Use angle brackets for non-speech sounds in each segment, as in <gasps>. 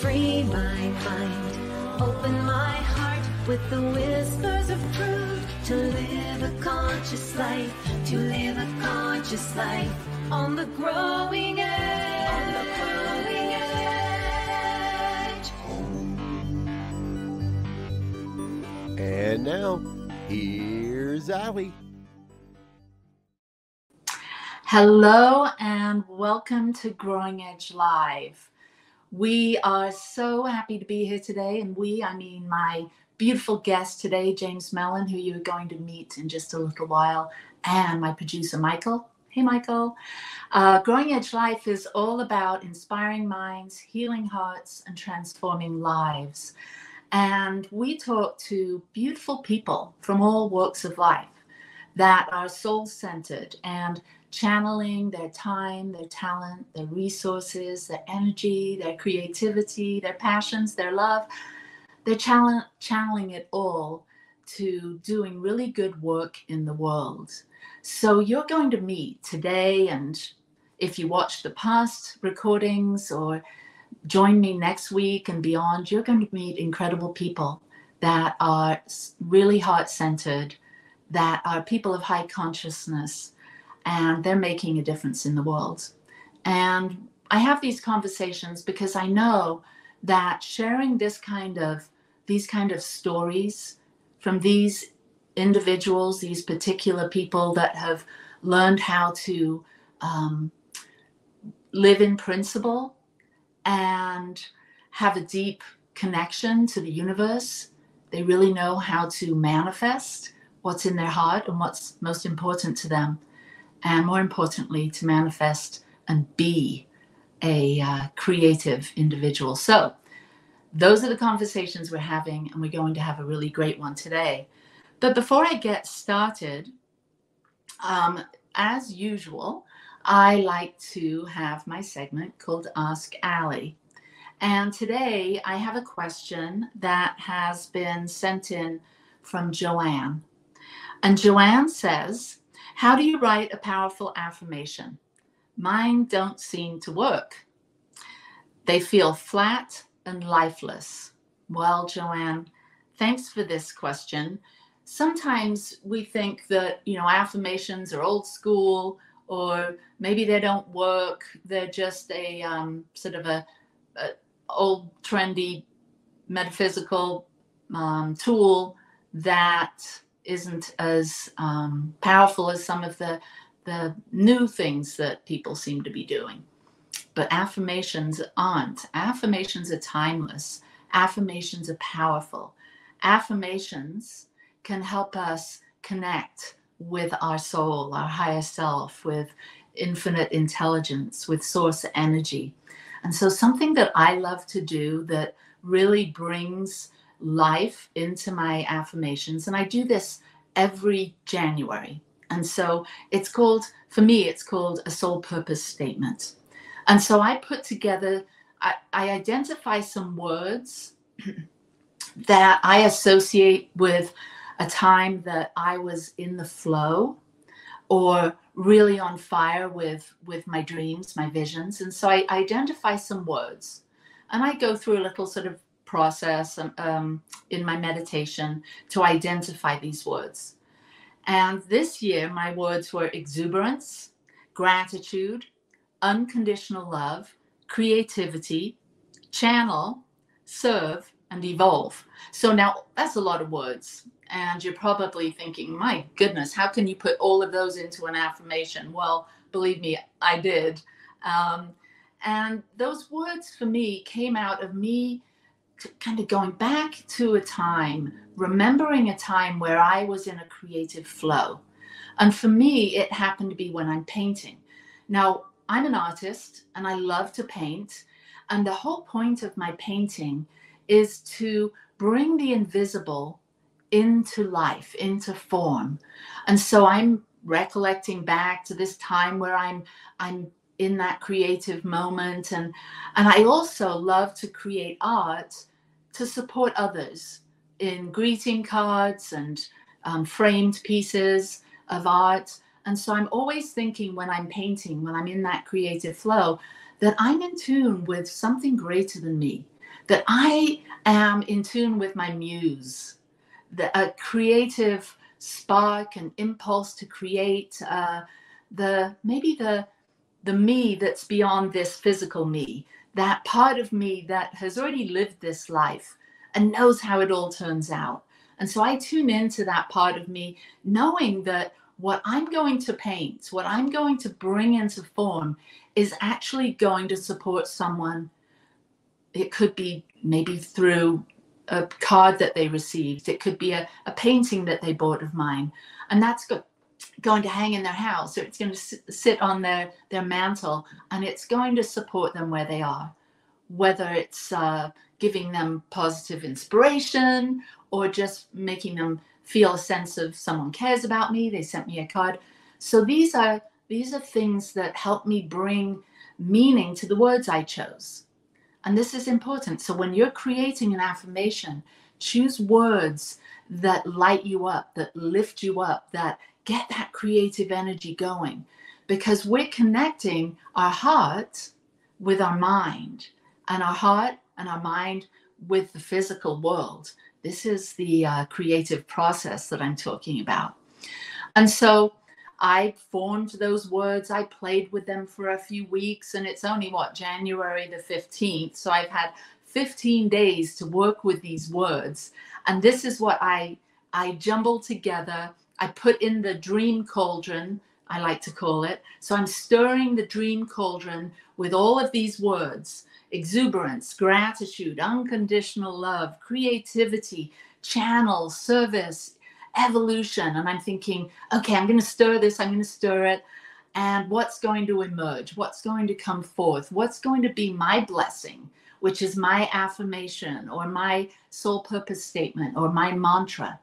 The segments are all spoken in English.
Free my mind, open my heart with the whispers of truth. To live a conscious life, to live a conscious life on the growing edge. On the growing edge. And now, here's Ali. Hello and welcome to Growing Edge Live. We are so happy to be here today, and we, I mean, my beautiful guest today, James Mellon, who you're going to meet in just a little while, and my producer, Michael. Hey, Michael. Uh, Growing Edge Live is all about inspiring minds, healing hearts, and transforming lives. And we talk to beautiful people from all walks of life that are soul centered and channeling their time, their talent, their resources, their energy, their creativity, their passions, their love. They're channel- channeling it all to doing really good work in the world. So you're going to meet today, and if you watch the past recordings or join me next week and beyond, you're going to meet incredible people that are really heart centered, that are people of high consciousness, and they're making a difference in the world. And I have these conversations because I know that sharing this kind of these kind of stories from these individuals, these particular people that have learned how to um, live in principle and have a deep connection to the universe. They really know how to manifest what's in their heart and what's most important to them and more importantly, to manifest and be a uh, creative individual. So, those are the conversations we're having, and we're going to have a really great one today. But before I get started, um, as usual, I like to have my segment called Ask Ali. And today I have a question that has been sent in from Joanne. And Joanne says, how do you write a powerful affirmation? Mine don't seem to work. They feel flat and lifeless. Well, Joanne, thanks for this question. Sometimes we think that, you know, affirmations are old school or maybe they don't work. They're just a um, sort of a, a, old trendy metaphysical um, tool that isn't as um, powerful as some of the the new things that people seem to be doing. But affirmations aren't. Affirmations are timeless. Affirmations are powerful. Affirmations can help us connect with our soul, our higher self, with infinite intelligence, with source energy. And so, something that I love to do that really brings life into my affirmations. And I do this every January. And so it's called, for me, it's called a soul purpose statement. And so I put together, I, I identify some words <clears throat> that I associate with a time that I was in the flow or really on fire with with my dreams my visions and so i identify some words and i go through a little sort of process um, um, in my meditation to identify these words. And this year, my words were exuberance, gratitude, unconditional love, creativity, channel, serve, and evolve. So now that's a lot of words. And you're probably thinking, my goodness, how can you put all of those into an affirmation? Well, believe me, I did. Um, and those words for me came out of me kind of going back to a time, remembering a time where I was in a creative flow. And for me, it happened to be when I'm painting. Now, I'm an artist and I love to paint. And the whole point of my painting is to bring the invisible into life, into form. And so I'm recollecting back to this time where I'm I'm in that creative moment and and I also love to create art to support others in greeting cards and um, framed pieces of art. And so I'm always thinking when I'm painting, when I'm in that creative flow, that I'm in tune with something greater than me. that I am in tune with my muse, the, a creative spark and impulse to create uh, the maybe the the me that's beyond this physical me, that part of me that has already lived this life and knows how it all turns out. And so I tune into that part of me, knowing that what I'm going to paint, what I'm going to bring into form is actually going to support someone. It could be maybe through a card that they received, it could be a, a painting that they bought of mine. And that's go- going to hang in their house. Or it's going to sit on their, their mantle and it's going to support them where they are. Whether it's uh, giving them positive inspiration or just making them feel a sense of someone cares about me they sent me a card. So these are these are things that help me bring meaning to the words i chose. And this is important. So when you're creating an affirmation choose words that light you up that lift you up that get that creative energy going because we're connecting our heart with our mind and our heart and our mind with the physical world this is the uh, creative process that I'm talking about. And so I formed those words. I played with them for a few weeks, and it's only what, January the 15th. So I've had 15 days to work with these words. And this is what I, I jumbled together. I put in the dream cauldron, I like to call it. So I'm stirring the dream cauldron with all of these words exuberance, gratitude, unconditional love, creativity, channel, service, evolution. And I'm thinking, okay, I'm going to stir this, I'm going to stir it. And what's going to emerge? What's going to come forth? What's going to be my blessing, which is my affirmation or my soul purpose statement or my mantra?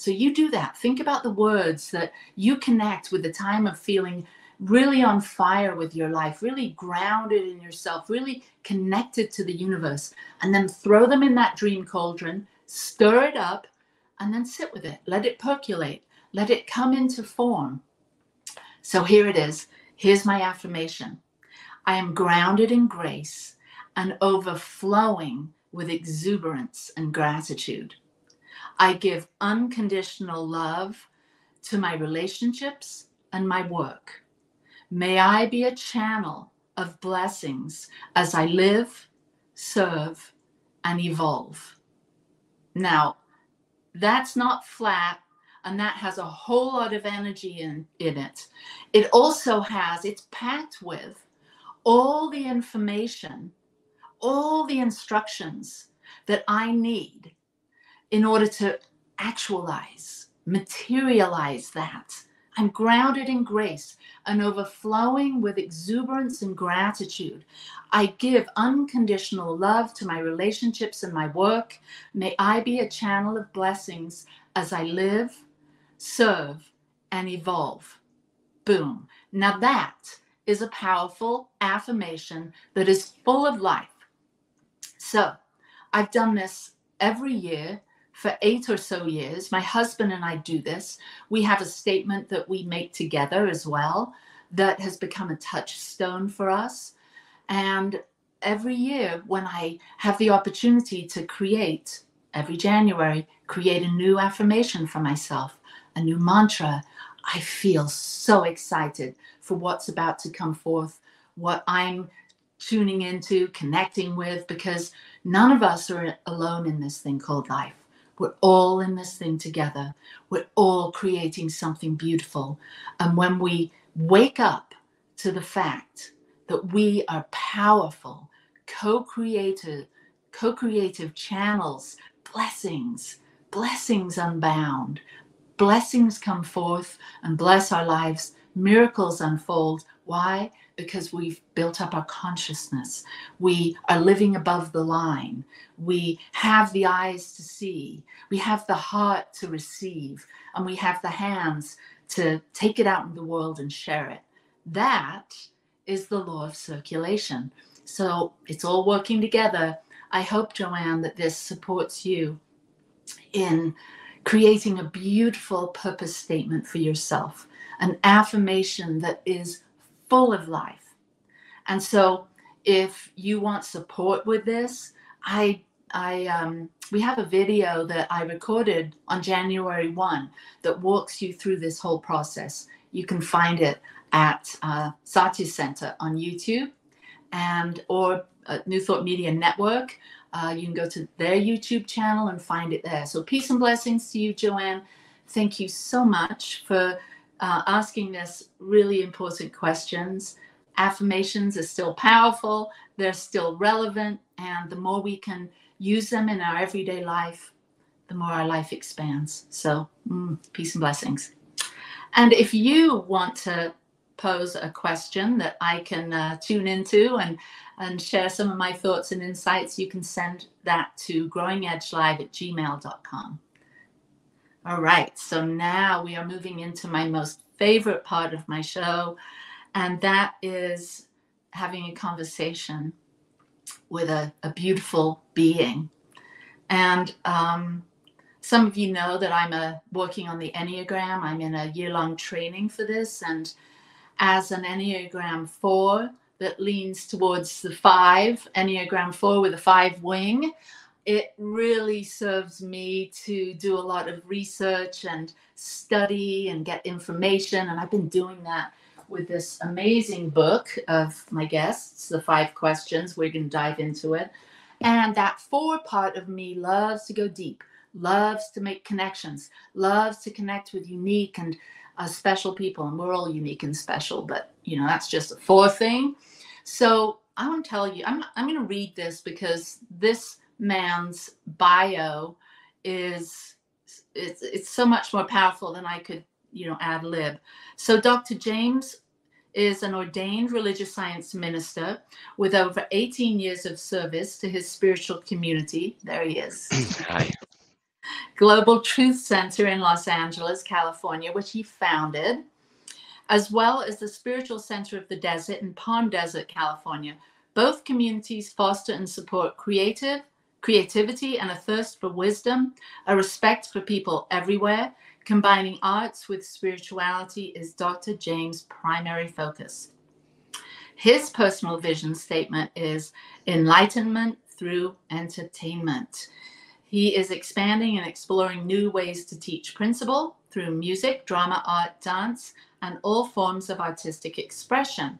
So you do that. Think about the words that you connect with the time of feeling really on fire with your life, really grounded in yourself, really connected to the universe, and then throw them in that dream cauldron, stir it up, and then sit with it. Let it percolate, let it come into form. So here it is. Here's my affirmation I am grounded in grace and overflowing with exuberance and gratitude. I give unconditional love to my relationships and my work. May I be a channel of blessings as I live, serve, and evolve. Now, that's not flat and that has a whole lot of energy in, in it. It also has, it's packed with all the information, all the instructions that I need in order to actualize, materialize that. I'm grounded in grace and overflowing with exuberance and gratitude. I give unconditional love to my relationships and my work. May I be a channel of blessings as I live, serve, and evolve. Boom. Now that is a powerful affirmation that is full of life. So I've done this every year for eight or so years. My husband and I do this. We have a statement that we make together as well that has become a touchstone for us. And every year, when I have the opportunity to create, every January, create a new affirmation for myself, a new mantra, I feel so excited for what's about to come forth, what I'm tuning into, connecting with, because none of us are alone in this thing called life. We're all in this thing together. We're all creating something beautiful. And when we wake up to the fact that we are powerful, co-creative, co-creative channels, blessings, blessings unbound, blessings come forth and bless our lives, miracles unfold. Why? Because we've built up our consciousness. We are living above the line. We have the eyes to see. We have the heart to receive. And we have the hands to take it out in the world and share it. That is the law of circulation. So it's all working together. I hope, Joanne, that this supports you in creating a beautiful purpose statement for yourself, an affirmation that is full of life. And so, if you want support with this, I I um, we have a video that I recorded on January 1 that walks you through this whole process. You can find it at uh, Satya Center on YouTube and or uh, New Thought Media Network. Uh, you can go to their YouTube channel and find it there. So peace and blessings to you, Joanne. Thank you so much for uh, asking this really important questions. Affirmations are still powerful. They're still relevant. And the more we can use them in our everyday life, the more our life expands. So, mm, peace and blessings. And if you want to pose a question that I can uh, tune into and and share some of my thoughts and insights, you can send that to growingedgelive at gmail.com. All right, so now we are moving into my most favorite part of my show, and that is having a conversation with a, a beautiful being. And um, some of you know that I'm a, working on the Enneagram. I'm in a year long training for this. And as an Enneagram 4 that leans towards the five, Enneagram 4 with a five wing, it really serves me to do a lot of research and study and get information. And I've been doing that with this amazing book of my guests, The Five Questions. We're going to dive into it. And that four part of me loves to go deep, loves to make connections, loves to connect with unique and uh, special people. And we're all unique and special, but you know, that's just a four thing. So I want to tell you, I'm, I'm going to read this because this man's bio is it's, it's so much more powerful than I could you know ad lib. So Dr. James is an ordained religious science minister with over 18 years of service to his spiritual community. There he is. <clears throat> Hi. Global Truth Center in Los Angeles, California, which he founded, as well as the Spiritual Center of the Desert in Palm Desert, California. Both communities foster and support creative, creativity and a thirst for wisdom, a respect for people everywhere, Combining arts with spirituality is Dr. James' primary focus. His personal vision statement is enlightenment through entertainment. He is expanding and exploring new ways to teach principle through music, drama, art, dance, and all forms of artistic expression.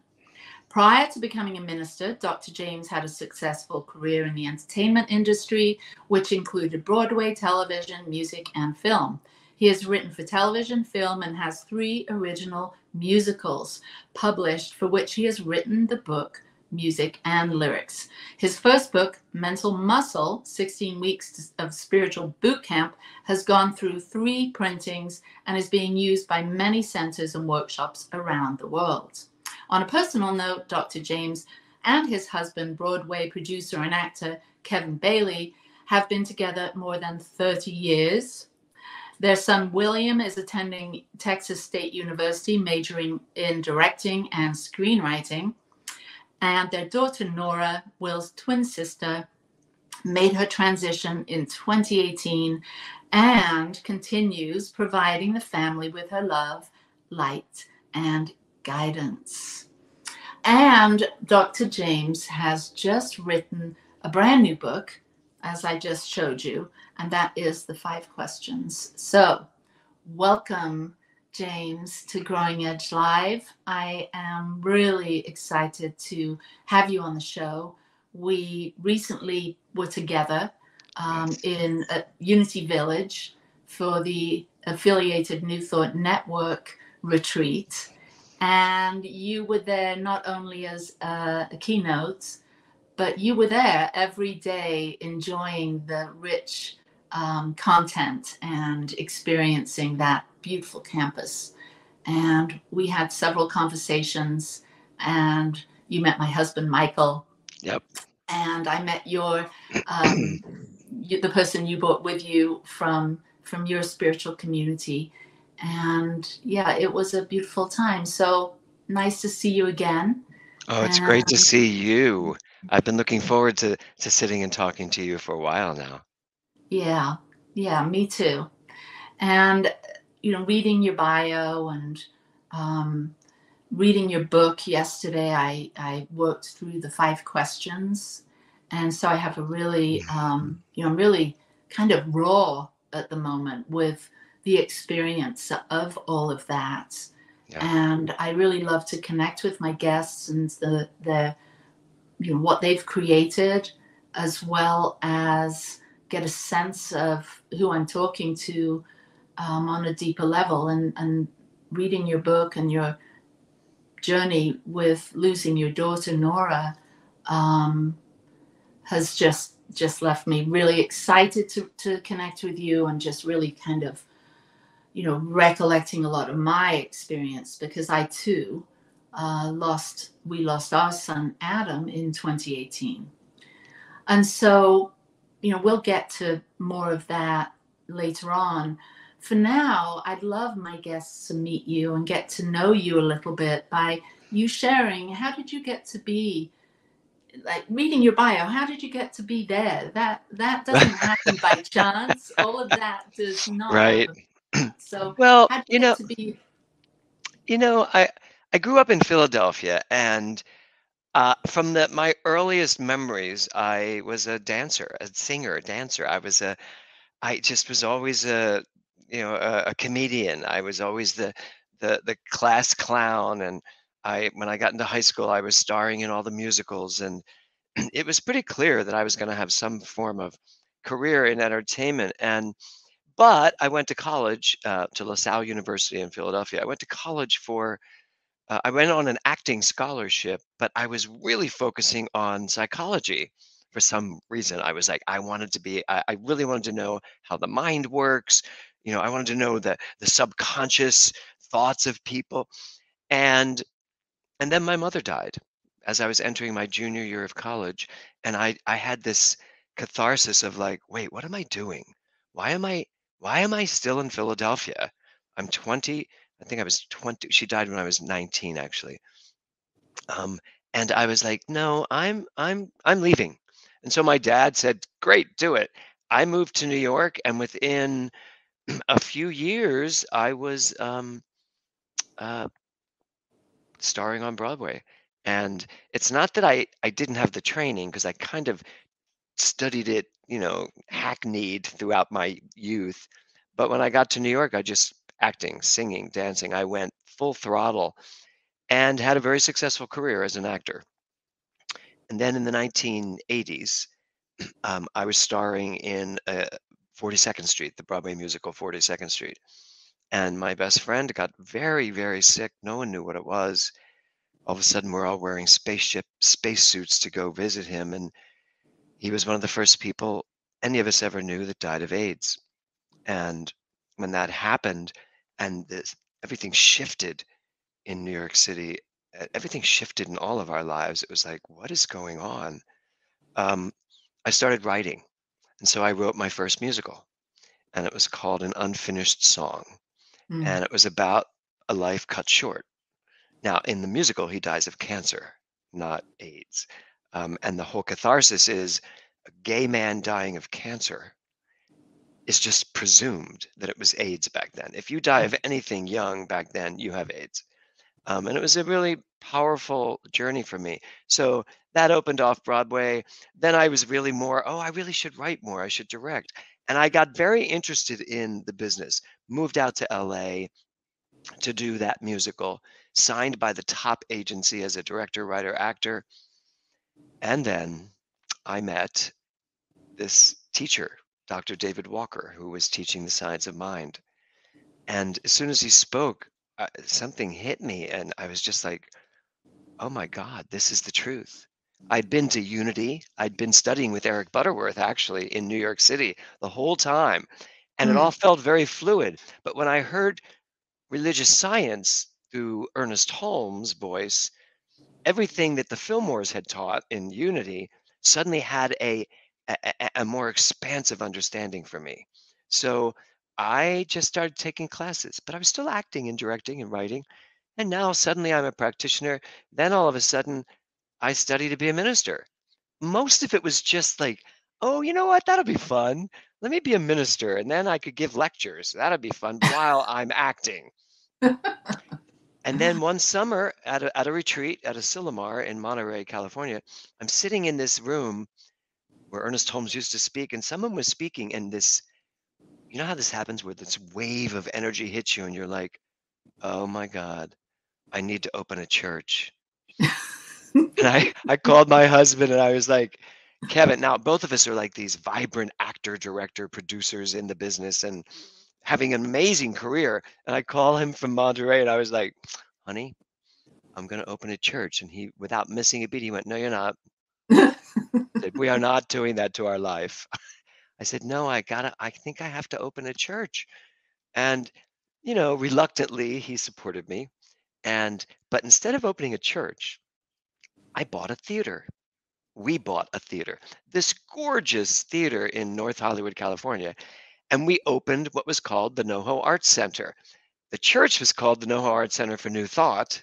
Prior to becoming a minister, Dr. James had a successful career in the entertainment industry, which included Broadway, television, music, and film. He has written for television, film, and has three original musicals published for which he has written the book music and lyrics. His first book, Mental Muscle 16 Weeks of Spiritual Boot Camp, has gone through three printings and is being used by many centers and workshops around the world. On a personal note, Dr. James and his husband, Broadway producer and actor Kevin Bailey, have been together more than 30 years. Their son William is attending Texas State University, majoring in directing and screenwriting. And their daughter Nora, Will's twin sister, made her transition in 2018 and continues providing the family with her love, light, and guidance. And Dr. James has just written a brand new book, as I just showed you, and that is the five questions. So, welcome, James, to Growing Edge Live. I am really excited to have you on the show. We recently were together um, in Unity Village for the affiliated New Thought Network retreat. And you were there not only as a, a keynote, but you were there every day enjoying the rich um, content and experiencing that beautiful campus. And we had several conversations, and you met my husband, Michael. Yep. And I met your um, <clears throat> the person you brought with you from from your spiritual community, and yeah, it was a beautiful time. So nice to see you again. Oh, it's and, great to see you. I've been looking forward to to sitting and talking to you for a while now. Yeah, yeah, me too. And, you know, reading your bio and um, reading your book yesterday, I, I worked through the five questions and so I have a really, um, you know, I'm really kind of raw at the moment with the experience of all of that. Yeah. And I really love to connect with my guests and the, the you know, what they've created, as well as get a sense of who I'm talking to um, on a deeper level. And, and reading your book and your journey with losing your daughter, Nora, um, has just just left me really excited to, to connect with you and just really kind of you know recollecting a lot of my experience because i too uh, lost we lost our son adam in 2018 and so you know we'll get to more of that later on. For now i'd love my guests to meet you and get to know you a little bit by you sharing how did you get to be like reading your bio how did you get to be there? That that doesn't happen by <laughs> chance. All of that does not Right. <clears throat> so Well, you know, to be you know, I I grew up in Philadelphia, and uh, from the my earliest memories, I was a dancer, a singer, a dancer. I was a, I just was always a, you know, a, a comedian. I was always the the the class clown, and I when I got into high school, I was starring in all the musicals, and <clears throat> it was pretty clear that I was going to have some form of career in entertainment. And but I went to college uh, to LaSalle University in Philadelphia. I went to college for uh, I went on an acting scholarship, but I was really focusing on psychology for some reason. I was like, I wanted to be, I, I really wanted to know how the mind works. You know, I wanted to know the the subconscious thoughts of people. And and then my mother died as I was entering my junior year of college, and I I had this catharsis of like, wait, what am I doing? Why am I why am I still in Philadelphia? I'm 20. I think I was 20. She died when I was 19, actually. Um, and I was like, no, I'm I'm I'm leaving. And so my dad said, great, do it. I moved to New York, and within <clears throat> a few years, I was um, uh, starring on Broadway. And it's not that I I didn't have the training because I kind of studied it, you know, hackneyed throughout my youth. But when I got to New York, I just acting, singing, dancing. I went full throttle and had a very successful career as an actor. And then in the 1980s, <clears throat> um, I was starring in uh, 42nd Street, the Broadway musical 42nd Street. And my best friend got very, very sick. No one knew what it was. All of a sudden, we're all wearing spaceship spacesuits to go visit him, and he was one of the first people any of us ever knew that died of AIDS. And when that happened, and this, everything shifted in New York City, everything shifted in all of our lives. It was like, what is going on? Um, I started writing, and so I wrote my first musical, and it was called An Unfinished Song Mm. and it was about a life cut short. Now, in the musical, he dies of cancer, not AIDS. Um, and the whole catharsis is a gay man dying of cancer is just presumed that it was AIDS back then. If you die of anything young back then, you have AIDS. Um, and it was a really powerful journey for me. So that opened off Broadway. Then I was really more, oh, I really should write more. I should direct. And I got very interested in the business, moved out to LA to do that musical, signed by the top agency as a director, writer, actor. And then I met this teacher, Dr. David Walker, who was teaching the science of mind. And as soon as he spoke, uh, something hit me, and I was just like, oh my God, this is the truth. I'd been to Unity. I'd been studying with Eric Butterworth actually in New York City the whole time, and it Mm. all felt very fluid. But when I heard religious science through Ernest Holmes' voice, everything that the Fillmores had taught in Unity suddenly had a, a, a- more expansive understanding for me. So I just started taking classes, but I was still acting and directing and writing. And now suddenly I'm a practitioner. Then all of a sudden, I study to be a minister. Most of it was just like, oh, you know what? That'll be fun. Let me be a minister, and then I could give lectures. That'll be fun while I'm acting. <laughs> <laughs> And then ah. one summer at a, at a retreat at Asilomar in Monterey, California, I'm sitting in this room where Ernest Holmes used to speak, and someone was speaking, and this, you know how this happens where this wave of energy hits you, and you're like, oh my God, I need to open a church. and I, <laughs> I called my husband and I was like, Kevin, now both of us are like these vibrant actor, director, producers in the business and having an amazing career. And I call him from Monterey and I was like, honey, I'm going to open a church. And he, without missing a beat, he went, no, you're not. said, we are not doing that to our life. <laughs> I said, no, I gotta, I think I have to open a church. And, you know, reluctantly, he supported me. And, but instead of opening a church, I bought a theater. We bought a theater, this gorgeous theater in North Hollywood, California. And we opened what was called the NoHo Arts Center. The church was called the NoHo Arts Center for New Thought.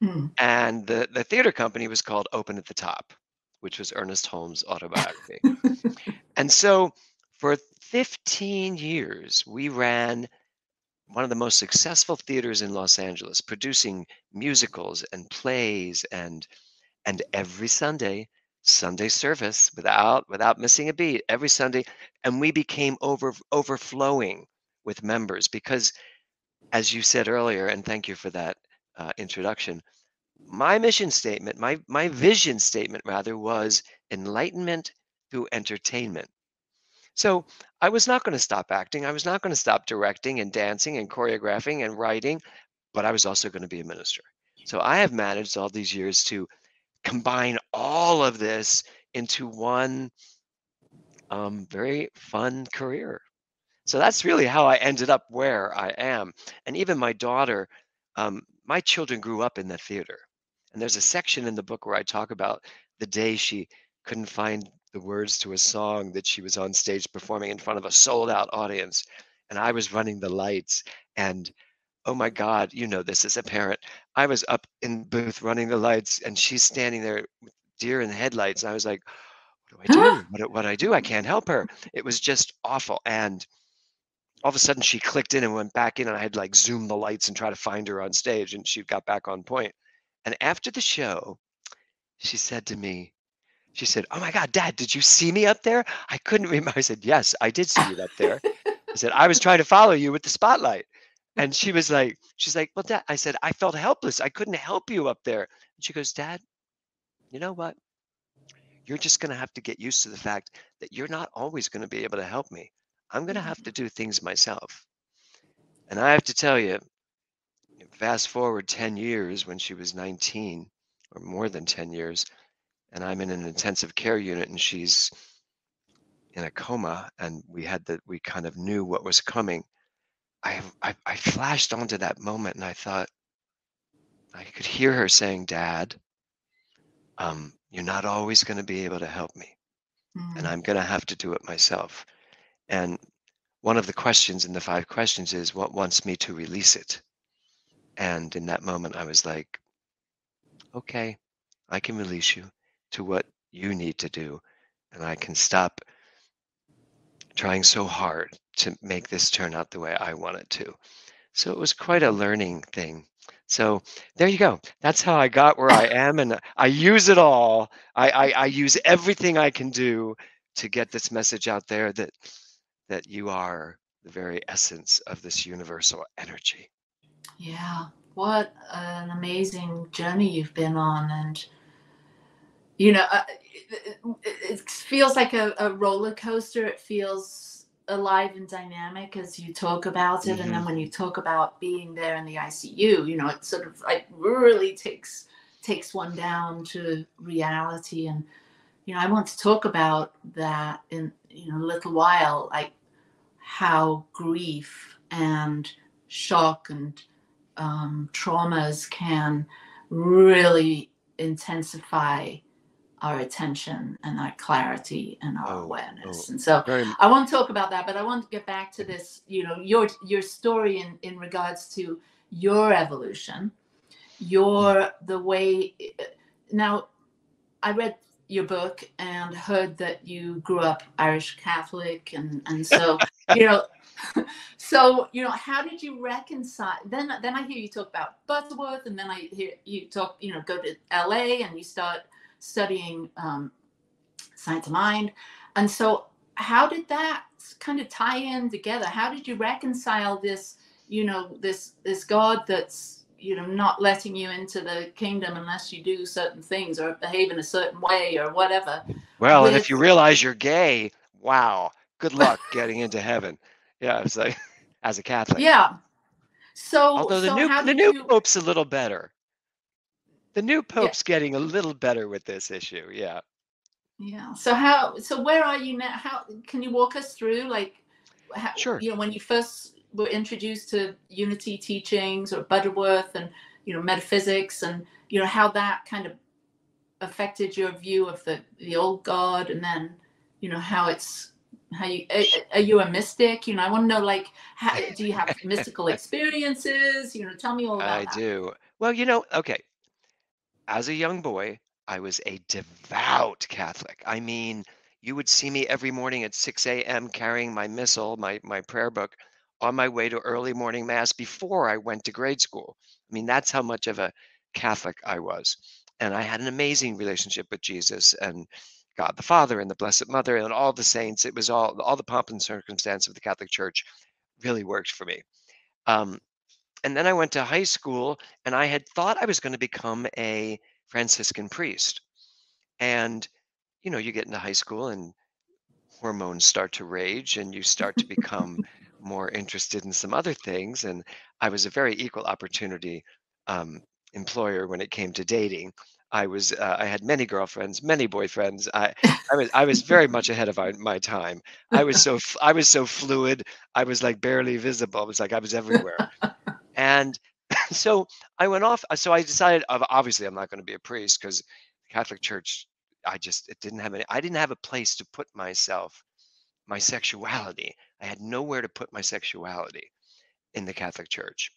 Hmm. And the, the theater company was called Open at the Top, which was Ernest Holmes' autobiography. <laughs> and so for 15 years, we ran one of the most successful theaters in Los Angeles, producing musicals and plays and and every Sunday, Sunday service without without missing a beat, every Sunday, and we became over overflowing with members because, as you said earlier, and thank you for that uh, introduction. My mission statement, my my vision statement rather, was enlightenment through entertainment. So I was not going to stop acting. I was not going to stop directing and dancing and choreographing and writing, but I was also going to be a minister. So I have managed all these years to combine all of this into one um, very fun career. So that's really how I ended up where I am. And even my daughter, um, my children grew up in the theater. And there's a section in the book where I talk about the day she couldn't find the words to a song that she was on stage performing in front of a sold out audience. And I was running the lights. And oh my God, you know this as a parent. I was up in booth running the lights and she's standing there deer in the headlights. And I was like, what do I do? <gasps> what, do- what do I do? I can't help her. It was just awful. And all of a sudden she clicked in and went back in and I had like zoom the lights and try to find her on stage and she got back on point. And after the show, she said to me, she said, Oh my God, Dad, did you see me up there? I couldn't remember. I said, Yes, I did see you up there. I said, I was trying to follow you with the spotlight. And she was like, She's like, Well, Dad, I said, I felt helpless. I couldn't help you up there. And she goes, Dad, you know what? You're just going to have to get used to the fact that you're not always going to be able to help me. I'm going to have to mm-hmm. do things myself. And I have to tell you, fast forward 10 years when she was 19 or more than 10 years, and I'm in an intensive care unit and she's in a coma and we had that we kind of knew what was coming. I, I I flashed onto that moment and I thought I could hear her saying, Dad, um, you're not always going to be able to help me and Mm. I'm going to have to do it myself. And one of the questions in the five questions is what wants me to release it? And in that moment, I was like, okay, I can release you to what you need to do. And I can stop trying so hard to make this turn out the way I want it to. So it was quite a learning thing. So there you go. That's how I got where I am. And I use it all. I, I, I use everything I can do to get this message out there that that you are the very essence of this universal energy. Yeah, what an amazing journey you've been on, and you know, uh, it, it, feels like a, a roller coaster. It feels alive and dynamic as you talk about it, and then when you talk about being there in the ICU, you know, it sort of like really takes takes one down to reality. And you know, I want to talk about that in you know a little while, like how grief and shock and um, traumas can really intensify our attention and our clarity and our Oh, awareness. oh. And so Very I won't talk about that, but I want to get back to this, you know, your your story in, in regards to your evolution, mm. your the way eh, now I read your book and heard that you grew up Irish Catholic and and so you know <laughs> so you know how did you reconcile then then i hear you talk about butterworth and then i hear you talk you know go to la and you start studying um, Science of Mind. And so, how did that kind of tie in together? How did you reconcile this, you know, this this God that's you know not letting you into the kingdom unless you do certain things or behave in a certain way or whatever? Well, and if you realize you're gay, wow, good luck getting into heaven. Yeah, it's like <laughs> as a Catholic. Yeah. So, Although the so new the new you, pope's a little better. The new pope's getting a little better with this issue. Yeah. Yeah. So how? So where are you now? How can you walk us through, like, how, Sure. You know, when you first were introduced to Unity teachings or Butterworth and you know metaphysics, and you know how that kind of affected your view of the the old God, and then you know how it's how you are, are you a mystic? You know, I want to know like how do you have <laughs> mystical experiences? You know, tell me all about that. I that. do. Well, you know, okay. As a young boy, I was a devout Catholic. I mean, you would see me every morning at 6 a.m. carrying my missal, my, my prayer book, on my way to early morning mass before I went to grade school. I mean, that's how much of a Catholic I was. And I had an amazing relationship with Jesus and God the Father and the Blessed Mother and all the saints. It was all all the pomp and circumstance of the Catholic Church really worked for me. Um, and then I went to high school and I had thought I was going to become a Franciscan priest. And, you know, you get into high school and hormones start to rage and you start to become <laughs> more interested in some other things. And I was a very equal opportunity um, employer when it came to dating. I was uh, I had many girlfriends, many boyfriends. I I was I was very much ahead of my, my time. I was so I was so fluid. I was like barely visible. It was like I was everywhere. <laughs> And <laughs> so I went off. Uh, so I decided, obviously, I'm not going to be a priest because Catholic Church, I just, it didn't have any, I didn't have a place to put myself, my sexuality. I had nowhere to put my sexuality in the Catholic Church.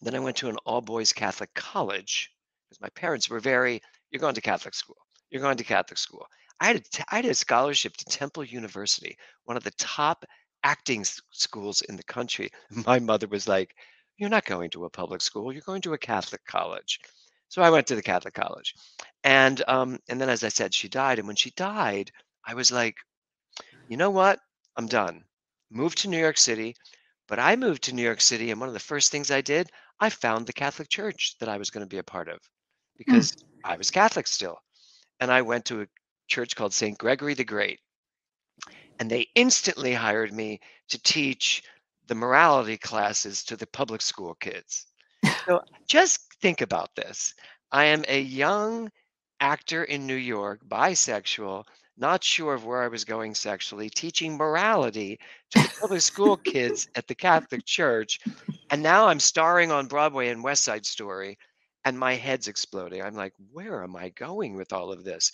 Then I went to an all boys Catholic college because my parents were very, you're going to Catholic school. You're going to Catholic school. I had, a I had a scholarship to Temple University, one of the top acting schools in the country. <laughs> My mother was like, you're not going to a public school. You're going to a Catholic college. So I went to the Catholic college, and um, and then as I said, she died. And when she died, I was like, you know what? I'm done. Moved to New York City, but I moved to New York City, and one of the first things I did, I found the Catholic Church that I was going to be a part of, because I was Catholic still, and I went to a church called St. Gregory the Great, and they instantly hired me to teach the morality classes to the public school kids. So <laughs> just think about this. I am a young actor in New York, bisexual, not sure of where I was going sexually, teaching morality to the public school kids <laughs> at the Catholic Church. And now I'm starring on Broadway in West Side Story, and my head's exploding. I'm like, where am I going with all of this?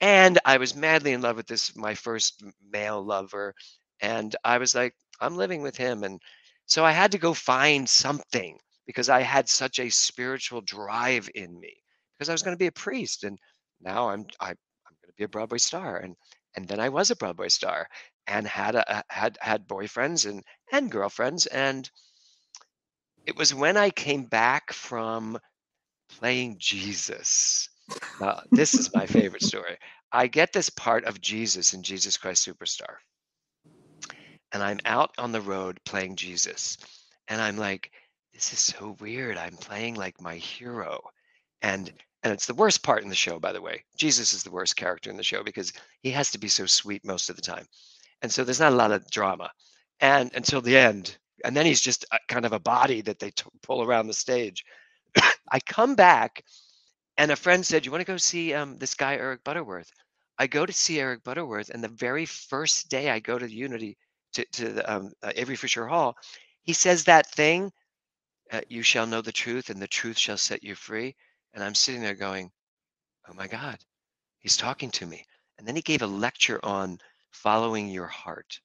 And I was madly in love with this, my first male lover. And I was like, I'm living with him. And so I had to go find something because I had such a spiritual drive in me because I was going to be a priest. And now I'm, I, I'm going to be a Broadway star. And, and then I was a Broadway star and had a, had, had boyfriends and, and girlfriends. And it was when I came back from playing Jesus. Now, this is my favorite <laughs> story. I get this part of Jesus in Jesus Christ Superstar. And I'm out on the road playing Jesus. And I'm like, this is so weird. I'm playing like my hero. And and it's the worst part in the show, by the way. Jesus is the worst character in the show because he has to be so sweet most of the time. And so there's not a lot of drama. And until the end. And then he's just a, kind of a body that they t- pull around the stage. <coughs> I come back and a friend said, You want to go see um, this guy, Eric Butterworth? I go to see Eric Butterworth, and the very first day I go to the Unity to, to the, um, uh, Avery Fisher Hall, he says that thing, uh, You shall know the truth, and the truth shall set you free. And I'm sitting there going, Oh my God, he's talking to me. And then he gave a lecture on following your heart.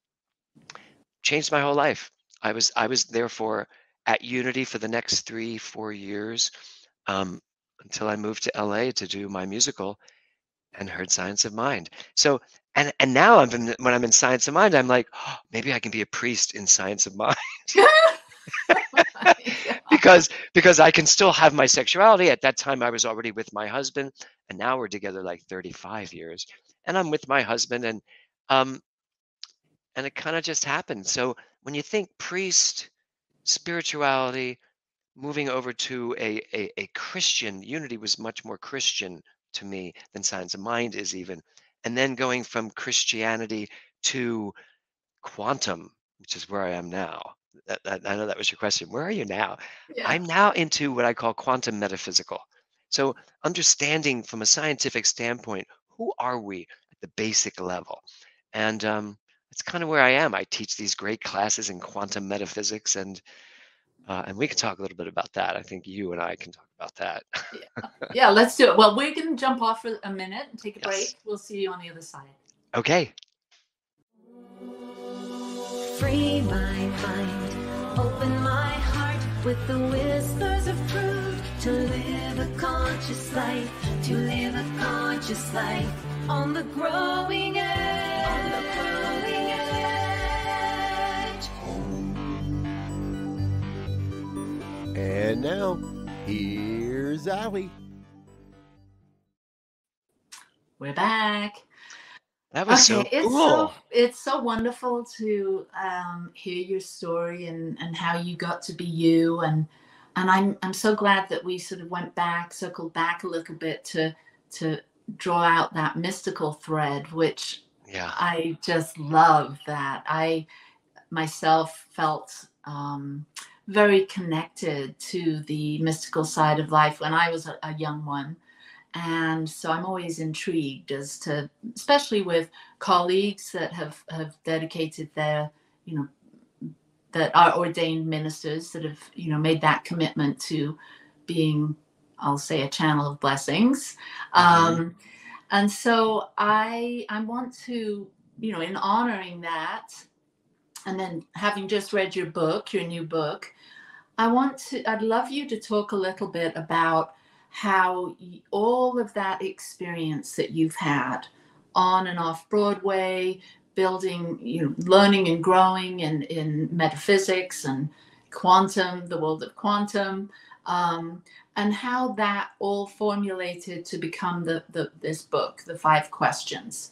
Changed my whole life. I was I was therefore at Unity for the next three, four years. Um, until I moved to LA to do my musical and heard Science of Mind. So and and now I'm in, when I'm in Science of Mind, I'm like, oh, maybe I can be a priest in Science of Mind <laughs> <laughs> because because I can still have my sexuality. At that time, I was already with my husband, and now we're together like 35 years. and I'm with my husband, and um, and it kind of just happened. So when you think priest, spirituality, moving over to a, a a Christian unity was much more Christian to me than Science of Mind is even, and then going from Christianity to quantum, which is where I am now. That, that, I know that was your question. Where are you now? Yeah. I'm now into what I call quantum metaphysical. So, understanding from a scientific standpoint, who are we at the basic level? And um, it's kind of where I am. I teach these great classes in quantum metaphysics, and uh, and we can talk a little bit about that. I think you and I can talk about that. <laughs> yeah, let's do it. Well, we're going to jump off for a minute and take a Yes. break. We'll see you on the other side. okay. Free my mind, open my heart with the whispers of truth. To live a conscious life, to live a conscious life on the growing edge. On the growing edge. And now, here's Ali. We're back. That was so it's cool. so it's so wonderful to um, hear your story and and how you got to be you and and I'm I'm so glad that we sort of went back, circled back a little bit to to draw out that mystical thread, which yeah. I just love that. I myself felt um, very connected to the mystical side of life when I was a, a young one. And so I'm always intrigued as to, especially with colleagues that have, have dedicated their, you know, that are ordained ministers that have, you know, made that commitment to being, I'll say, a channel of blessings. Mhm. Um, and so I I want to you know in honoring that and then having just read your book your new book I want to I'd love you to talk a little bit about how all of that experience that you've had on and off Broadway building you know learning and growing in in metaphysics and quantum the world of quantum um, and how that all formulated to become the, the this book the five questions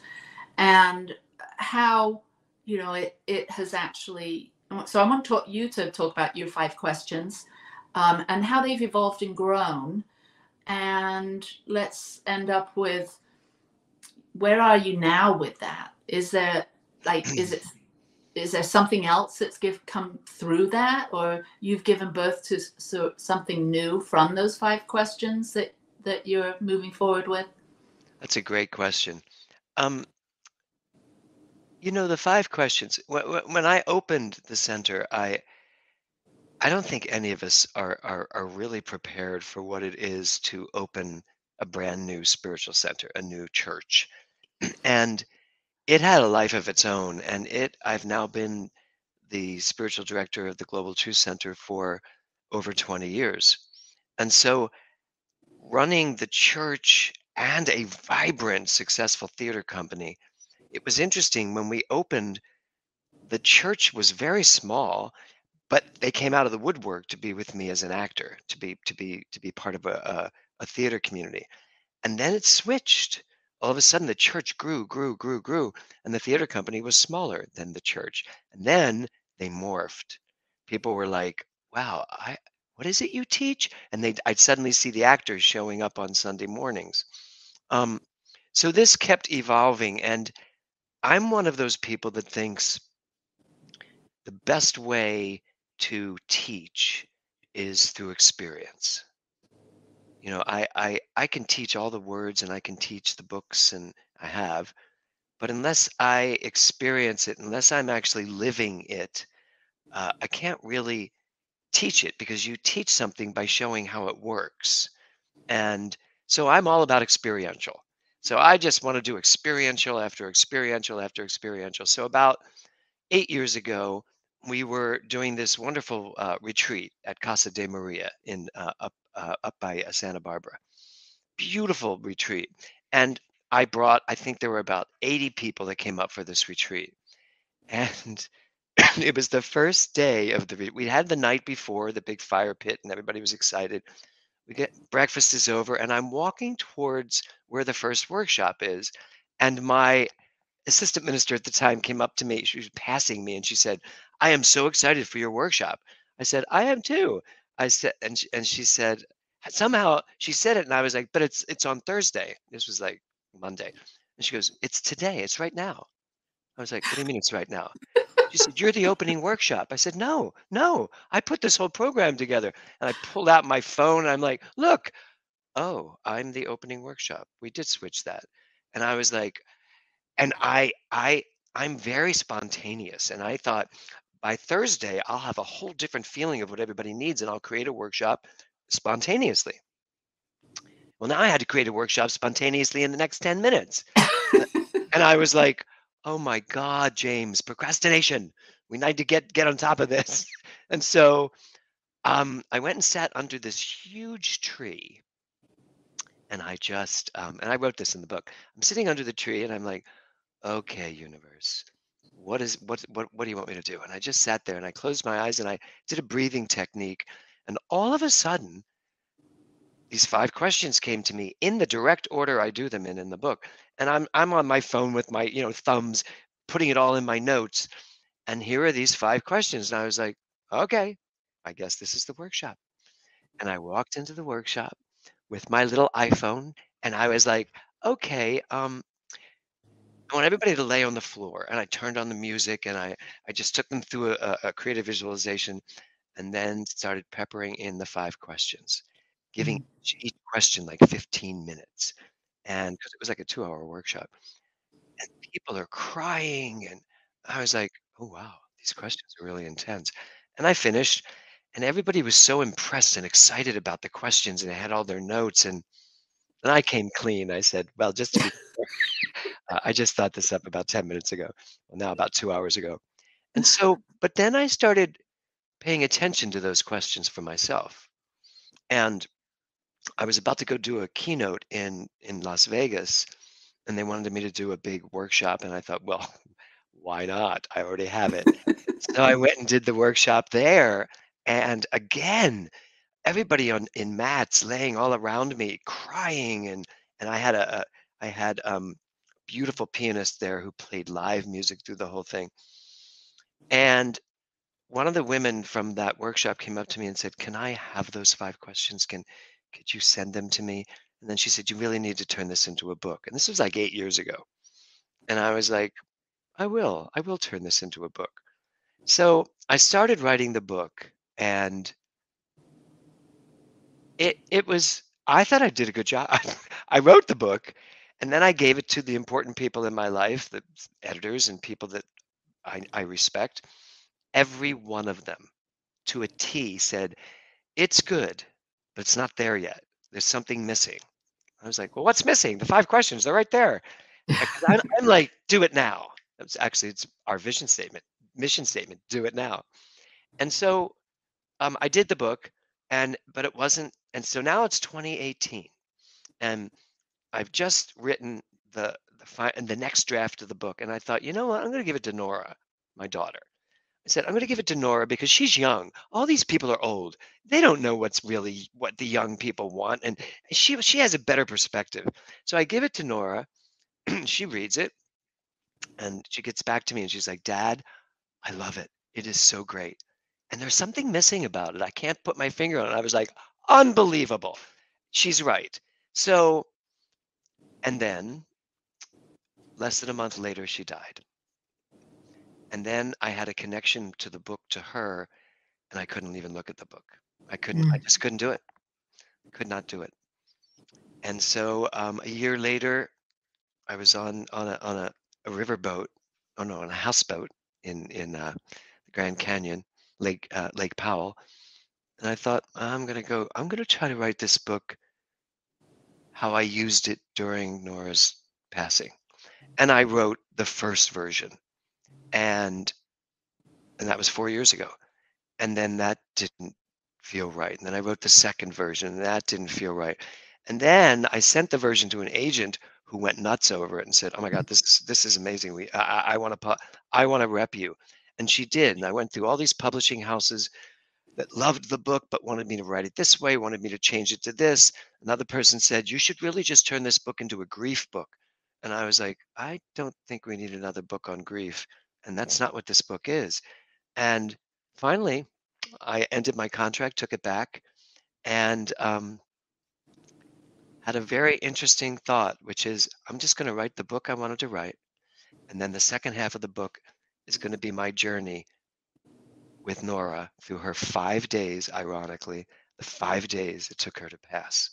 and how you know it it has actually so i want to talk you to talk about your five questions um, and how they've evolved and grown. And let's end up with where are you now with that? Is there like is it is there something else that's give come through that? Or you've given birth to so something new from those five questions that that you're moving forward with? That's a great question. Um, you know, the five questions. When, I opened the center, I I don't think any of us are, are are really prepared for what it is to open a brand new spiritual center, a new church, <clears throat> and it had a life of its own. And it, I've now been the spiritual director of the Global Truth Center for over 20 years, and so running the church and a vibrant, successful theater company. It was interesting when we opened, the church was very small, but they came out of the woodwork to be with me as an actor, to be to be to be part of a, a, a theater community. And then it switched. All of a sudden the church grew, grew, grew, grew, and the theater company was smaller than the church. And then they morphed. People were like, wow, I what is it you teach? And they I'd suddenly see the actors showing up on Sunday mornings. Um, so this kept evolving, and I'm one of those people that thinks the best way to teach is through experience. You know, I, I I can teach all the words and I can teach the books and I have, but unless I experience it, unless I'm actually living it, uh, I can't really teach it because you teach something by showing how it works. And so I'm all about experiential. So I just want to do experiential after experiential after experiential. So about eight years ago, we were doing this wonderful uh, retreat at Casa de Maria in uh, up uh, up by uh, Santa Barbara. Beautiful retreat, and I brought. I think there were about 80 people that came up for this retreat, and <coughs> it was the first day of the. We had the night before the big fire pit, and everybody was excited. We get breakfast is over, and I'm walking towards where the first workshop is, And my assistant minister at the time came up to me. She was passing me and she said, I am so excited for your workshop. I said, I am too. I said, and she, and she said, somehow she said it and I was like, but it's it's on Thursday. This was like Monday. And she goes, It's today, it's right now. I was like, What do you mean it's right now? She said, You're the opening workshop. I said, No, no, I put this whole program together. And I pulled out my phone and I'm like, Look, oh, I'm the opening workshop. We did switch that. And I was like, and I I I'm very spontaneous. And I thought by Thursday, I'll have a whole different feeling of what everybody needs and I'll create a workshop spontaneously. Well, now I had to create a workshop spontaneously in the next 10 minutes. and I was like, oh my God, James, procrastination. We need to get get on top of this. <laughs> And so um, I went and sat under this huge tree. And I just, um, and I wrote this in the book. I'm sitting under the tree and I'm like, okay, universe, what is, what, what, what do you want me to do? And I just sat there and I closed my eyes and I did a breathing technique. And all of a sudden, these five questions came to me in the direct order I do them in in the book. And I'm I'm on my phone with my, you know, thumbs putting it all in my notes. And here are these five questions. And I was like, okay, I guess this is the workshop. And I walked into the workshop with my little iPhone and I was like, okay, um, I want everybody to lay on the floor. And I turned on the music and I, I just took them through a, a creative visualization and then started peppering in the five questions giving Mhm. each question like 15 minutes. And because it was like a two hour workshop, and people are crying. And I was like, oh, wow, these questions are really intense. And I finished, and everybody was so impressed and excited about the questions, and they had all their notes. And then I came clean. I said, well, just to be <laughs> uh, I just thought this up about 10 minutes ago. Well, now about two hours ago. And <laughs> so, but then I started paying attention to those questions for myself. And I was about to go do a keynote in in Las Vegas, and they wanted me to do a big workshop, and I thought, well, <laughs> why not? I already have it. So I went and did the workshop there, and again, everybody on in mats laying all around me, crying, and and I had a, a I had um beautiful pianist there who played live music through the whole thing. And one of the women from that workshop came up to me and said, "Can I have those five questions? Can could you send them to me?" And then she said, "You really need to turn this into a book." And this was like 8 years ago. And I was like, "I will. I will turn this into a book." So, I started writing the book and it it was I thought I did a good job. <laughs> I wrote the book and then I gave it to the important people in my life, the editors and people that I, I respect. Every one of them to a T said, It's good, but it's not there yet. There's something missing. I was like, Well, what's missing? The five questions, they're right there. I'm, I'm like, Do it now. That's actually, it's our vision statement, mission statement, do it now. And so um, I did the book, and but it wasn't. And so now it's 2018, and I've just written the the fi- and the next draft of the book, and I thought, you know what, I'm going to give it to Nora, my daughter. I said, I'm going to give it to Nora because she's young. All these people are old. They don't know what's really what the young people want, and she she has a better perspective. So I give it to Nora. <clears throat> she reads it, and she gets back to me, and she's like, Dad, I love it. It is so great. And there's something missing about it. I can't put my finger on it. I was like, unbelievable. She's right. So, and then less than a month later, she died. And then I had a connection to the book to her, and I couldn't even look at the book. I couldn't, I Mm. just couldn't do it. Could not do it. And so um, a year later, I was on on a on a, a riverboat, oh no, on a houseboat in in uh, the Grand Canyon, Lake uh, Lake Powell, and I thought I'm gonna go. I'm gonna try to write this book how I used it during Nora's passing, and I wrote the first version, and and that was four years ago, and then that didn't feel right, and then I wrote the second version, and that didn't feel right, and then I sent the version to an agent who went nuts over it and said, "Oh my God, mm. this is this is amazing. We I, I want to I want to rep you," and she did, and I went through all these publishing houses that loved the book but wanted me to write it this way, wanted me to change it to this. Another person said, You should really just turn this book into a grief book. And I was like, I don't think we need another book on grief. And that's not what this book is. And finally, I ended my contract, took it back, and um, had a very interesting thought, which is I'm just going to write the book I wanted to write. And then the second half of the book is going to be my journey with Nora through her five days, ironically, the five days it took her to pass.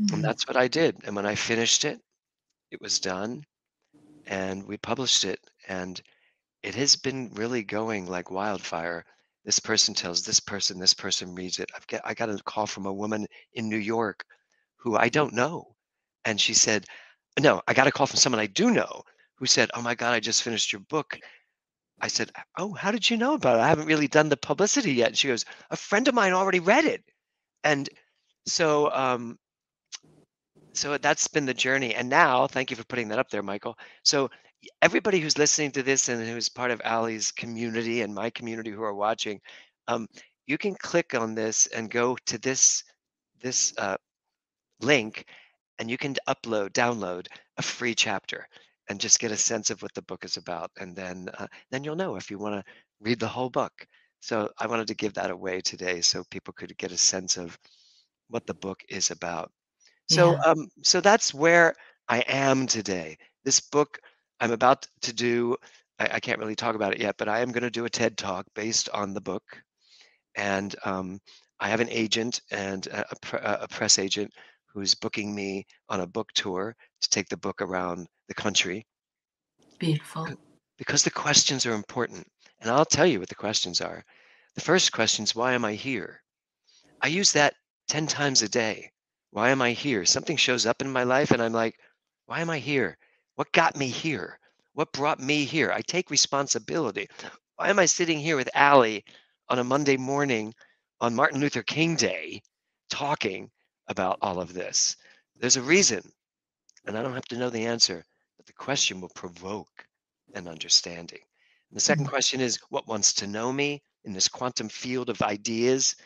Mm-hmm. And that's what I did. And when I finished it, it was done and we published it. And it has been really going like wildfire. This person tells this person, this person reads it. I've got, I got a call from a woman in New York who I don't know. And she said, No, I got a call from someone I do know who said, Oh my God, I just finished your book. I said, Oh, how did you know about it? I haven't really done the publicity yet. And she goes, A friend of mine already read it. And so um, so that's been the journey. And now, thank you for putting that up there, Michael. So everybody who's listening to this and who's part of Ali's community and my community who are watching, um, you can click on this and go to this this uh, link, and you can upload, download a free chapter, and just get a sense of what the book is about. And then uh, then you'll know if you want to read the whole book. So I wanted to give that away today, so people could get a sense of what the book is about. So, Yeah. um, so that's where I am today. This book I'm about to do, I, I can't really talk about it yet, but I am going to do a TED talk based on the book. And um, I have an agent and a, a, pre- a press agent who's booking me on a book tour to take the book around the country Beautiful. because the questions are important. And I'll tell you what the questions are. The first question is, why am I here? I use that 10 times a day. Why am I here? Something shows up in my life and I'm like, why am I here? What got me here? What brought me here? I take responsibility. Why am I sitting here with Ali on a Monday morning on Martin Luther King Day talking about all of this? There's a reason. And I don't have to know the answer, but the question will provoke an understanding. And the second Mhm. question is what wants to know me in this quantum field of ideas?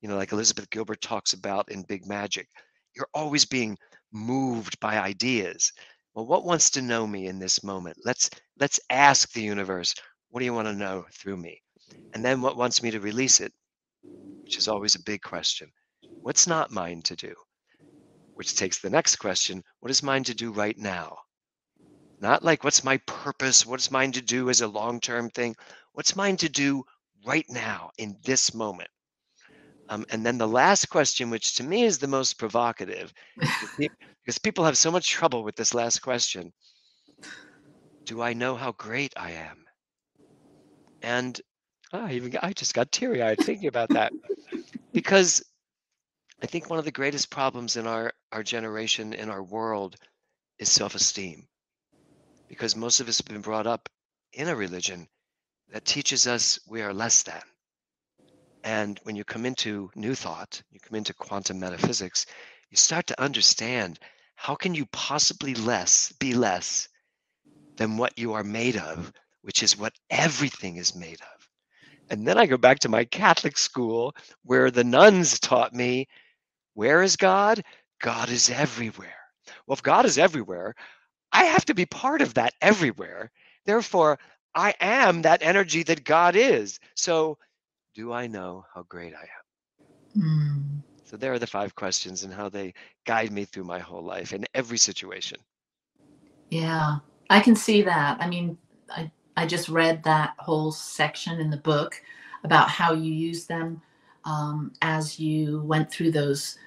You know, like Elizabeth Gilbert talks about in Big Magic you're always being moved by ideas well what wants to know me in this moment? Let's let's ask the universe what do you want to know through me? And then what wants me to release it which is always a big question what's not mine to do? Which takes the next question what is mine to do right now? Not like what's my purpose? What's mine to do as a long-term thing? What's mine to do right now in this moment um, and then the last question, which to me is the most provocative, <laughs> because people have so much trouble with this last question Do I know how great I am? And oh, I, even, I just got teary eyed thinking about that. because I think one of the greatest problems in our, our generation, in our world, is self esteem. Because most of us have been brought up in a religion that teaches us we are less than and when you come into new thought, you come into quantum metaphysics, you start to understand how can you possibly less be less than what you are made of, which is what everything is made of. And then I go back to my Catholic school where the nuns taught me, where is God? God is everywhere. Well, if God is everywhere, I have to be part of that everywhere. Therefore, I am that energy that God is. So do I know how great I am? Mm. So there are the five questions and how they guide me through my whole life in every situation. Yeah, I can see that. I mean, I, I just read that whole section in the book about how you use them um, as you went through those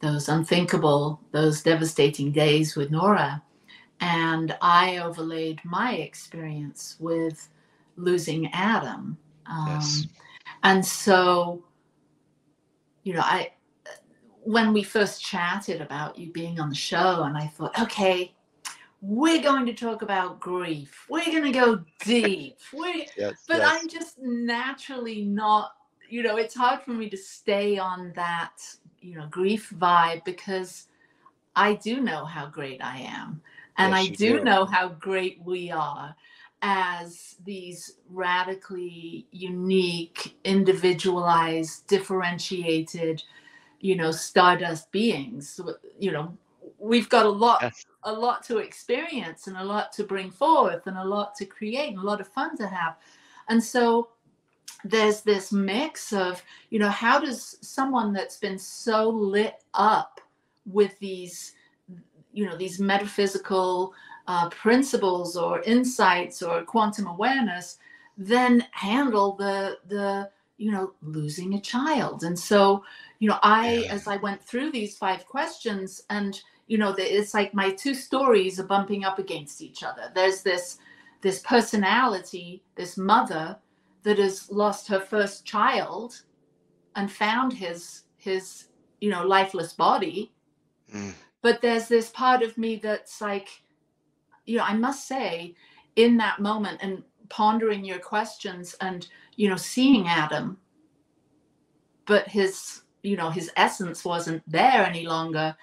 those unthinkable, those devastating days with Nora. And I overlaid my experience with losing Adam. Um, Yes. And so, you know, I when we first chatted about you being on the show, and I thought, okay, we're going to talk about grief. We're going to go deep. <laughs> we Yes. but yes. I'm just naturally not, you know, it's hard for me to stay on that, you know, grief vibe because I do know how great I am. And Yes, I do do. know how great we are as these radically unique, individualized, differentiated, you know, stardust beings. You know, we've got a lot Yes. a lot to experience and a lot to bring forth and a lot to create and a lot of fun to have and so there's this mix of you know how does someone that's been so lit up with these you know these metaphysical uh, principles or insights or quantum awareness then handle the the you know losing a child and so you know i Yeah. as i went through these five questions and you know the, it's like my two stories are bumping up against each other there's this this personality this mother that has lost her first child and found his his you know lifeless body Mm. but there's this part of me that's like you know i must say in that moment and pondering your questions and you know seeing adam but his you know his essence wasn't there any longer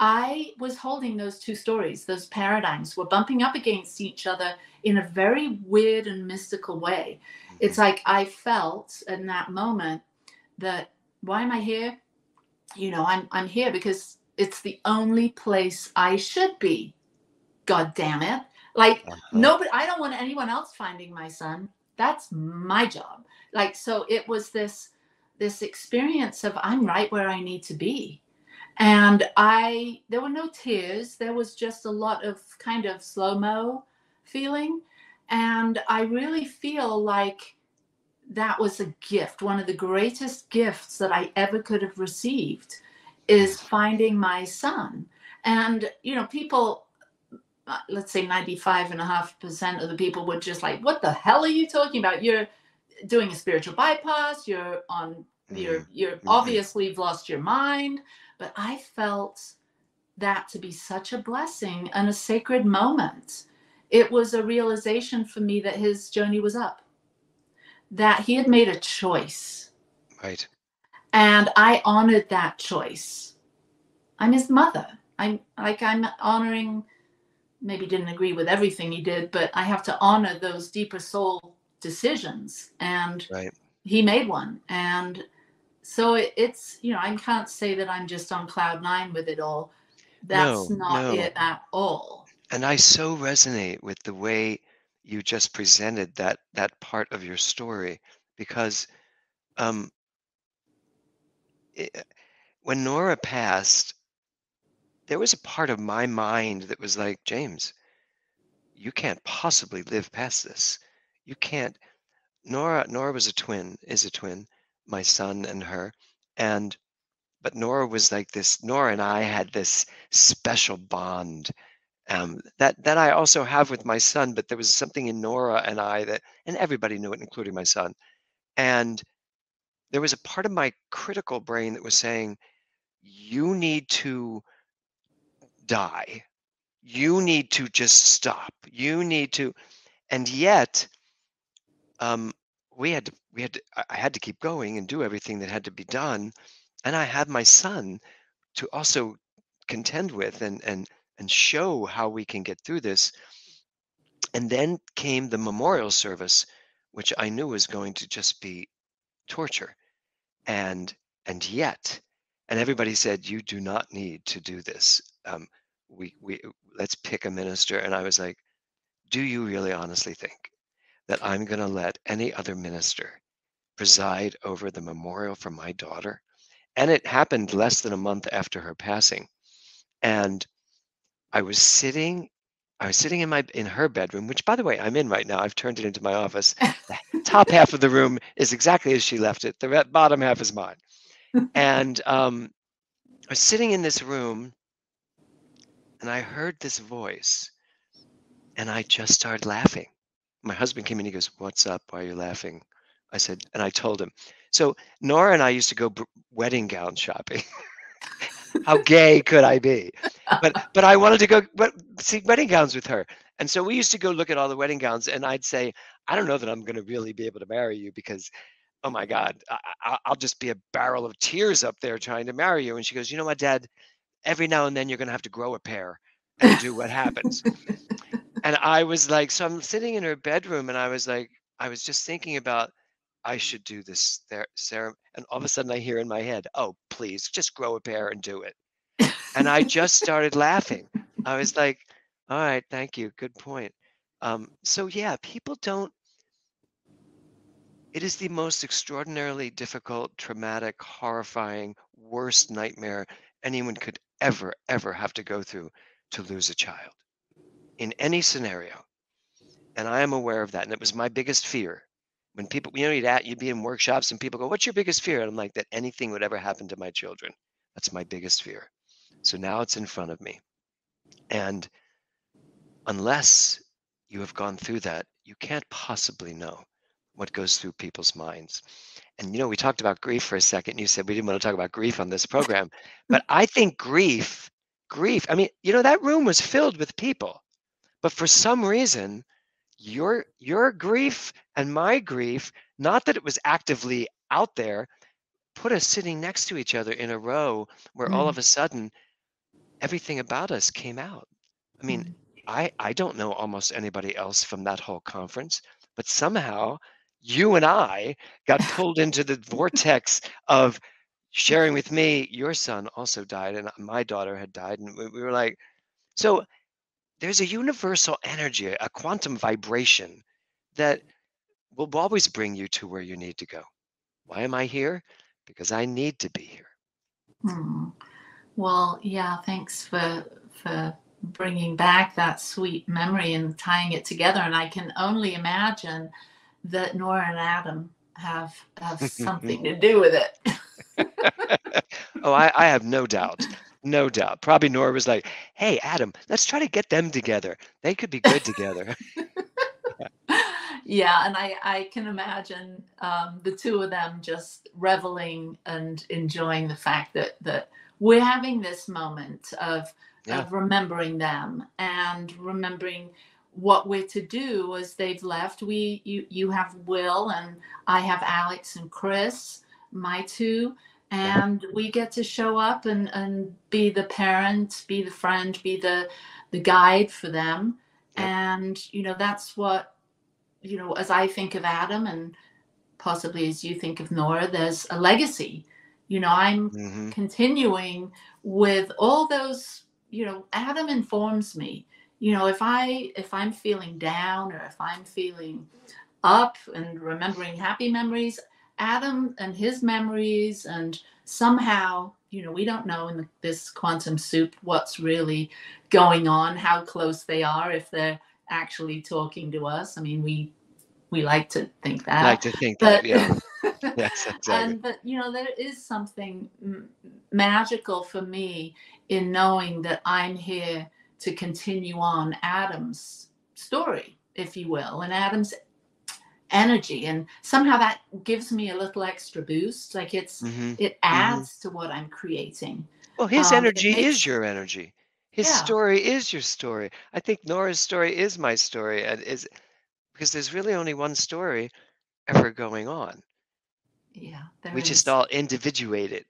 i was holding those two stories those paradigms were bumping up against each other in a very weird and mystical way. Mm-hmm. It's like i felt in that moment that why am i here? You know i'm i'm here because it's the only place i should be god damn it. Like Uh-huh. nobody i don't want anyone else finding my son. That's my job. Like so it was this this experience of i'm right where i need to be. And i there were no tears. There was just a lot of kind of slow mo feeling. And i really feel like that was a gift. One of the greatest gifts that i ever could have received is finding my son. And you know people let's say 95 and a half percent of the people were just like what the hell are you talking about? You're doing a spiritual bypass. You're on you're Mhm. you're Mhm. obviously you've lost your mind. But i felt that to be such a blessing and a sacred moment. It was a realization for me that his journey was up that he had made a choice. Right. and i honored that choice. I'm his mother. I'm like i'm honoring maybe didn't agree with everything he did but i have to honor those deeper soul decisions and Right. he made one and so it, it's you know i can't say that i'm just on cloud nine with it all that's No, not no. it at all And I so resonate with the way you just presented that that part of your story because um, it, when Nora passed, there was a part of my mind that was like, James, you can't possibly live past this. You can't. Nora Nora was a twin, is a twin, my son and her, and but Nora was like this. Nora and I had this special bond um, that that I also have with my son. But there was something in Nora and I that, and everybody knew it, including my son. And there was a part of my critical brain that was saying, "You need to die. You need to just stop. You need to." And yet, um, we had. We had I had to keep going and do everything that had to be done. And I had my son to also contend with and and and show how we can get through this. And then came the memorial service, which I knew was going to just be torture. And and yet, and everybody said, you do not need to do this. Um, we we let's pick a minister. And I was like, do you really honestly think that I'm going to let any other minister preside over the memorial for my daughter? And it happened less than a month after her passing. And I was sitting, I was sitting in my in her bedroom, which by the way, I'm in right now. I've turned it into my office. The top half of the room is exactly as she left it. The bottom half is mine. And um, I was sitting in this room and I heard this voice and I just started laughing. My husband came in, he goes, What's up? Why are you laughing? I said, and I told him. So Nora and I used to go br- wedding gown shopping. <laughs> How gay could I be? But but I wanted to go but see wedding gowns with her. And so we used to go look at all the wedding gowns and I'd say, I don't know that I'm going to really be able to marry you because oh my God, I, I, I'll just be a barrel of tears up there trying to marry you. And she goes, you know what, Dad? Every now and then you're going to have to grow a pair and do what happens. <laughs> and I was like, so I'm sitting in her bedroom and I was like, I was just thinking about I should do this there, Sarah. And all of a sudden I hear in my head, oh, please just grow a pair and do it. and I just <laughs> started laughing. I was like, all right, thank you. Good point. Um, so yeah, people don't. It is the most extraordinarily difficult, traumatic, horrifying, worst nightmare anyone could ever, ever have to go through to lose a child in any scenario. And I am aware of that. And it was my biggest fear. When people, you know, you'd, at, you'd be in workshops and people go, What's your biggest fear? And I'm like, That anything would ever happen to my children. That's my biggest fear. So now it's in front of me. And unless you have gone through that, you can't possibly know what goes through people's minds. And you know, we talked about grief for a second. and You said we didn't want to talk about grief on this program, but <laughs> I think grief, grief, I mean, you know, that room was filled with people. But for some reason, your your grief and my grief, not that it was actively out there, put us sitting next to each other in a row where all Mm, of a sudden everything about us came out. I mean, mm. I I don't know almost anybody else from that whole conference, but somehow you and I got pulled into the vortex of sharing with me your son also died and my daughter had died and we, we were like so there's a universal energy, a quantum vibration that will always bring you to where you need to go. Why am I here? Because I need to be here. Hmm. Well, yeah, thanks for for bringing back that sweet memory and tying it together. And I can only imagine that Nora and Adam have have <laughs> something to do with it. <laughs> oh, I, I have no doubt. No doubt. Probably Nora was like, hey, Adam, let's try to get them together. They could be good together. <laughs> yeah, and I I can imagine um, the two of them just reveling and enjoying the fact that that we're having this moment of Yeah. of remembering them and remembering what we're to do as they've left. We you you have Will and I have Alex and Chris, my two, and we get to show up and and be the parent, be the friend, be the the guide for them. And you know that's what you know as I think of Adam and possibly as you think of Nora, there's a legacy. You know, I'm hmm continuing with all those you know adam informs me you know if i if i'm feeling down or if i'm feeling up and remembering happy memories adam and his memories and somehow you know we don't know in the, this quantum soup what's really going on how close they are if they're actually talking to us i mean we we like to think that like to think but that, yeah. <laughs> Yes, exactly. and but you know there is something m- magical for me in knowing that i'm here to continue on adam's story if you will and adam's energy. And somehow that gives me a little extra boost. Like it's hmm it adds to what i'm creating. Well, his um energy is your energy. His yeah. story is your story. I think Nora's story is my story, and is because there's really only one story ever going on. yeah We just all individuate it,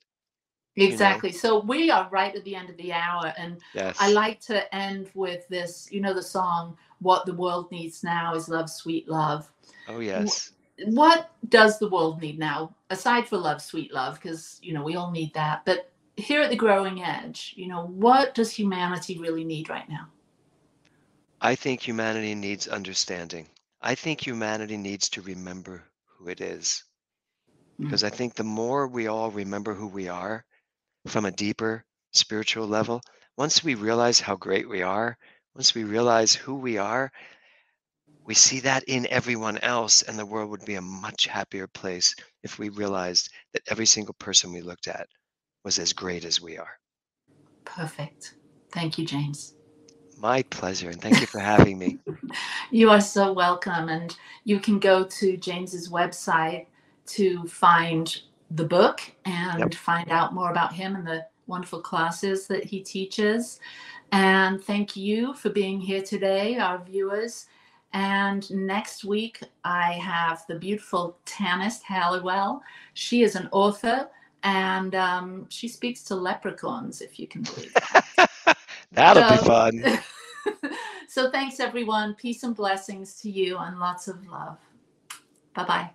you know. exactly so we are right at the end of the hour and I like to end with this, you know, the song, What the World Needs Now is Love, Sweet Love. Oh, yes. What does the world need now, aside for love, sweet love? Because, you know, we all need that. But here at the growing edge, you know, what does humanity really need right now? I think humanity needs understanding. I think humanity needs to remember who it is. Mm, Because I think the more we all remember who we are from a deeper spiritual level, once we realize how great we are, once we realize who we are, we see that in everyone else, and the world would be a much happier place if we realized that every single person we looked at was as great as we are. Perfect. Thank you, James. My pleasure, and thank you for having me. <laughs> You are so welcome. And you can go to James's website to find the book Yep. and find out more about him and the wonderful classes that he teaches. And thank you for being here today, our viewers. And next week, I have the beautiful Tanis Helliwell. She is an author and um, she speaks to leprechauns, if you can believe that. <laughs> That'll be fun. <laughs> so thanks everyone. Peace and blessings to you and lots of love. Bye bye.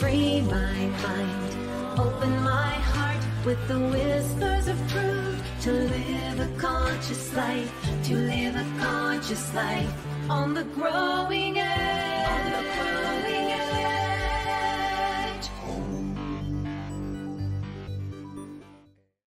Free my mind, open my heart with the whispers of truth to live a conscious life, to live a conscious life on the growing edge.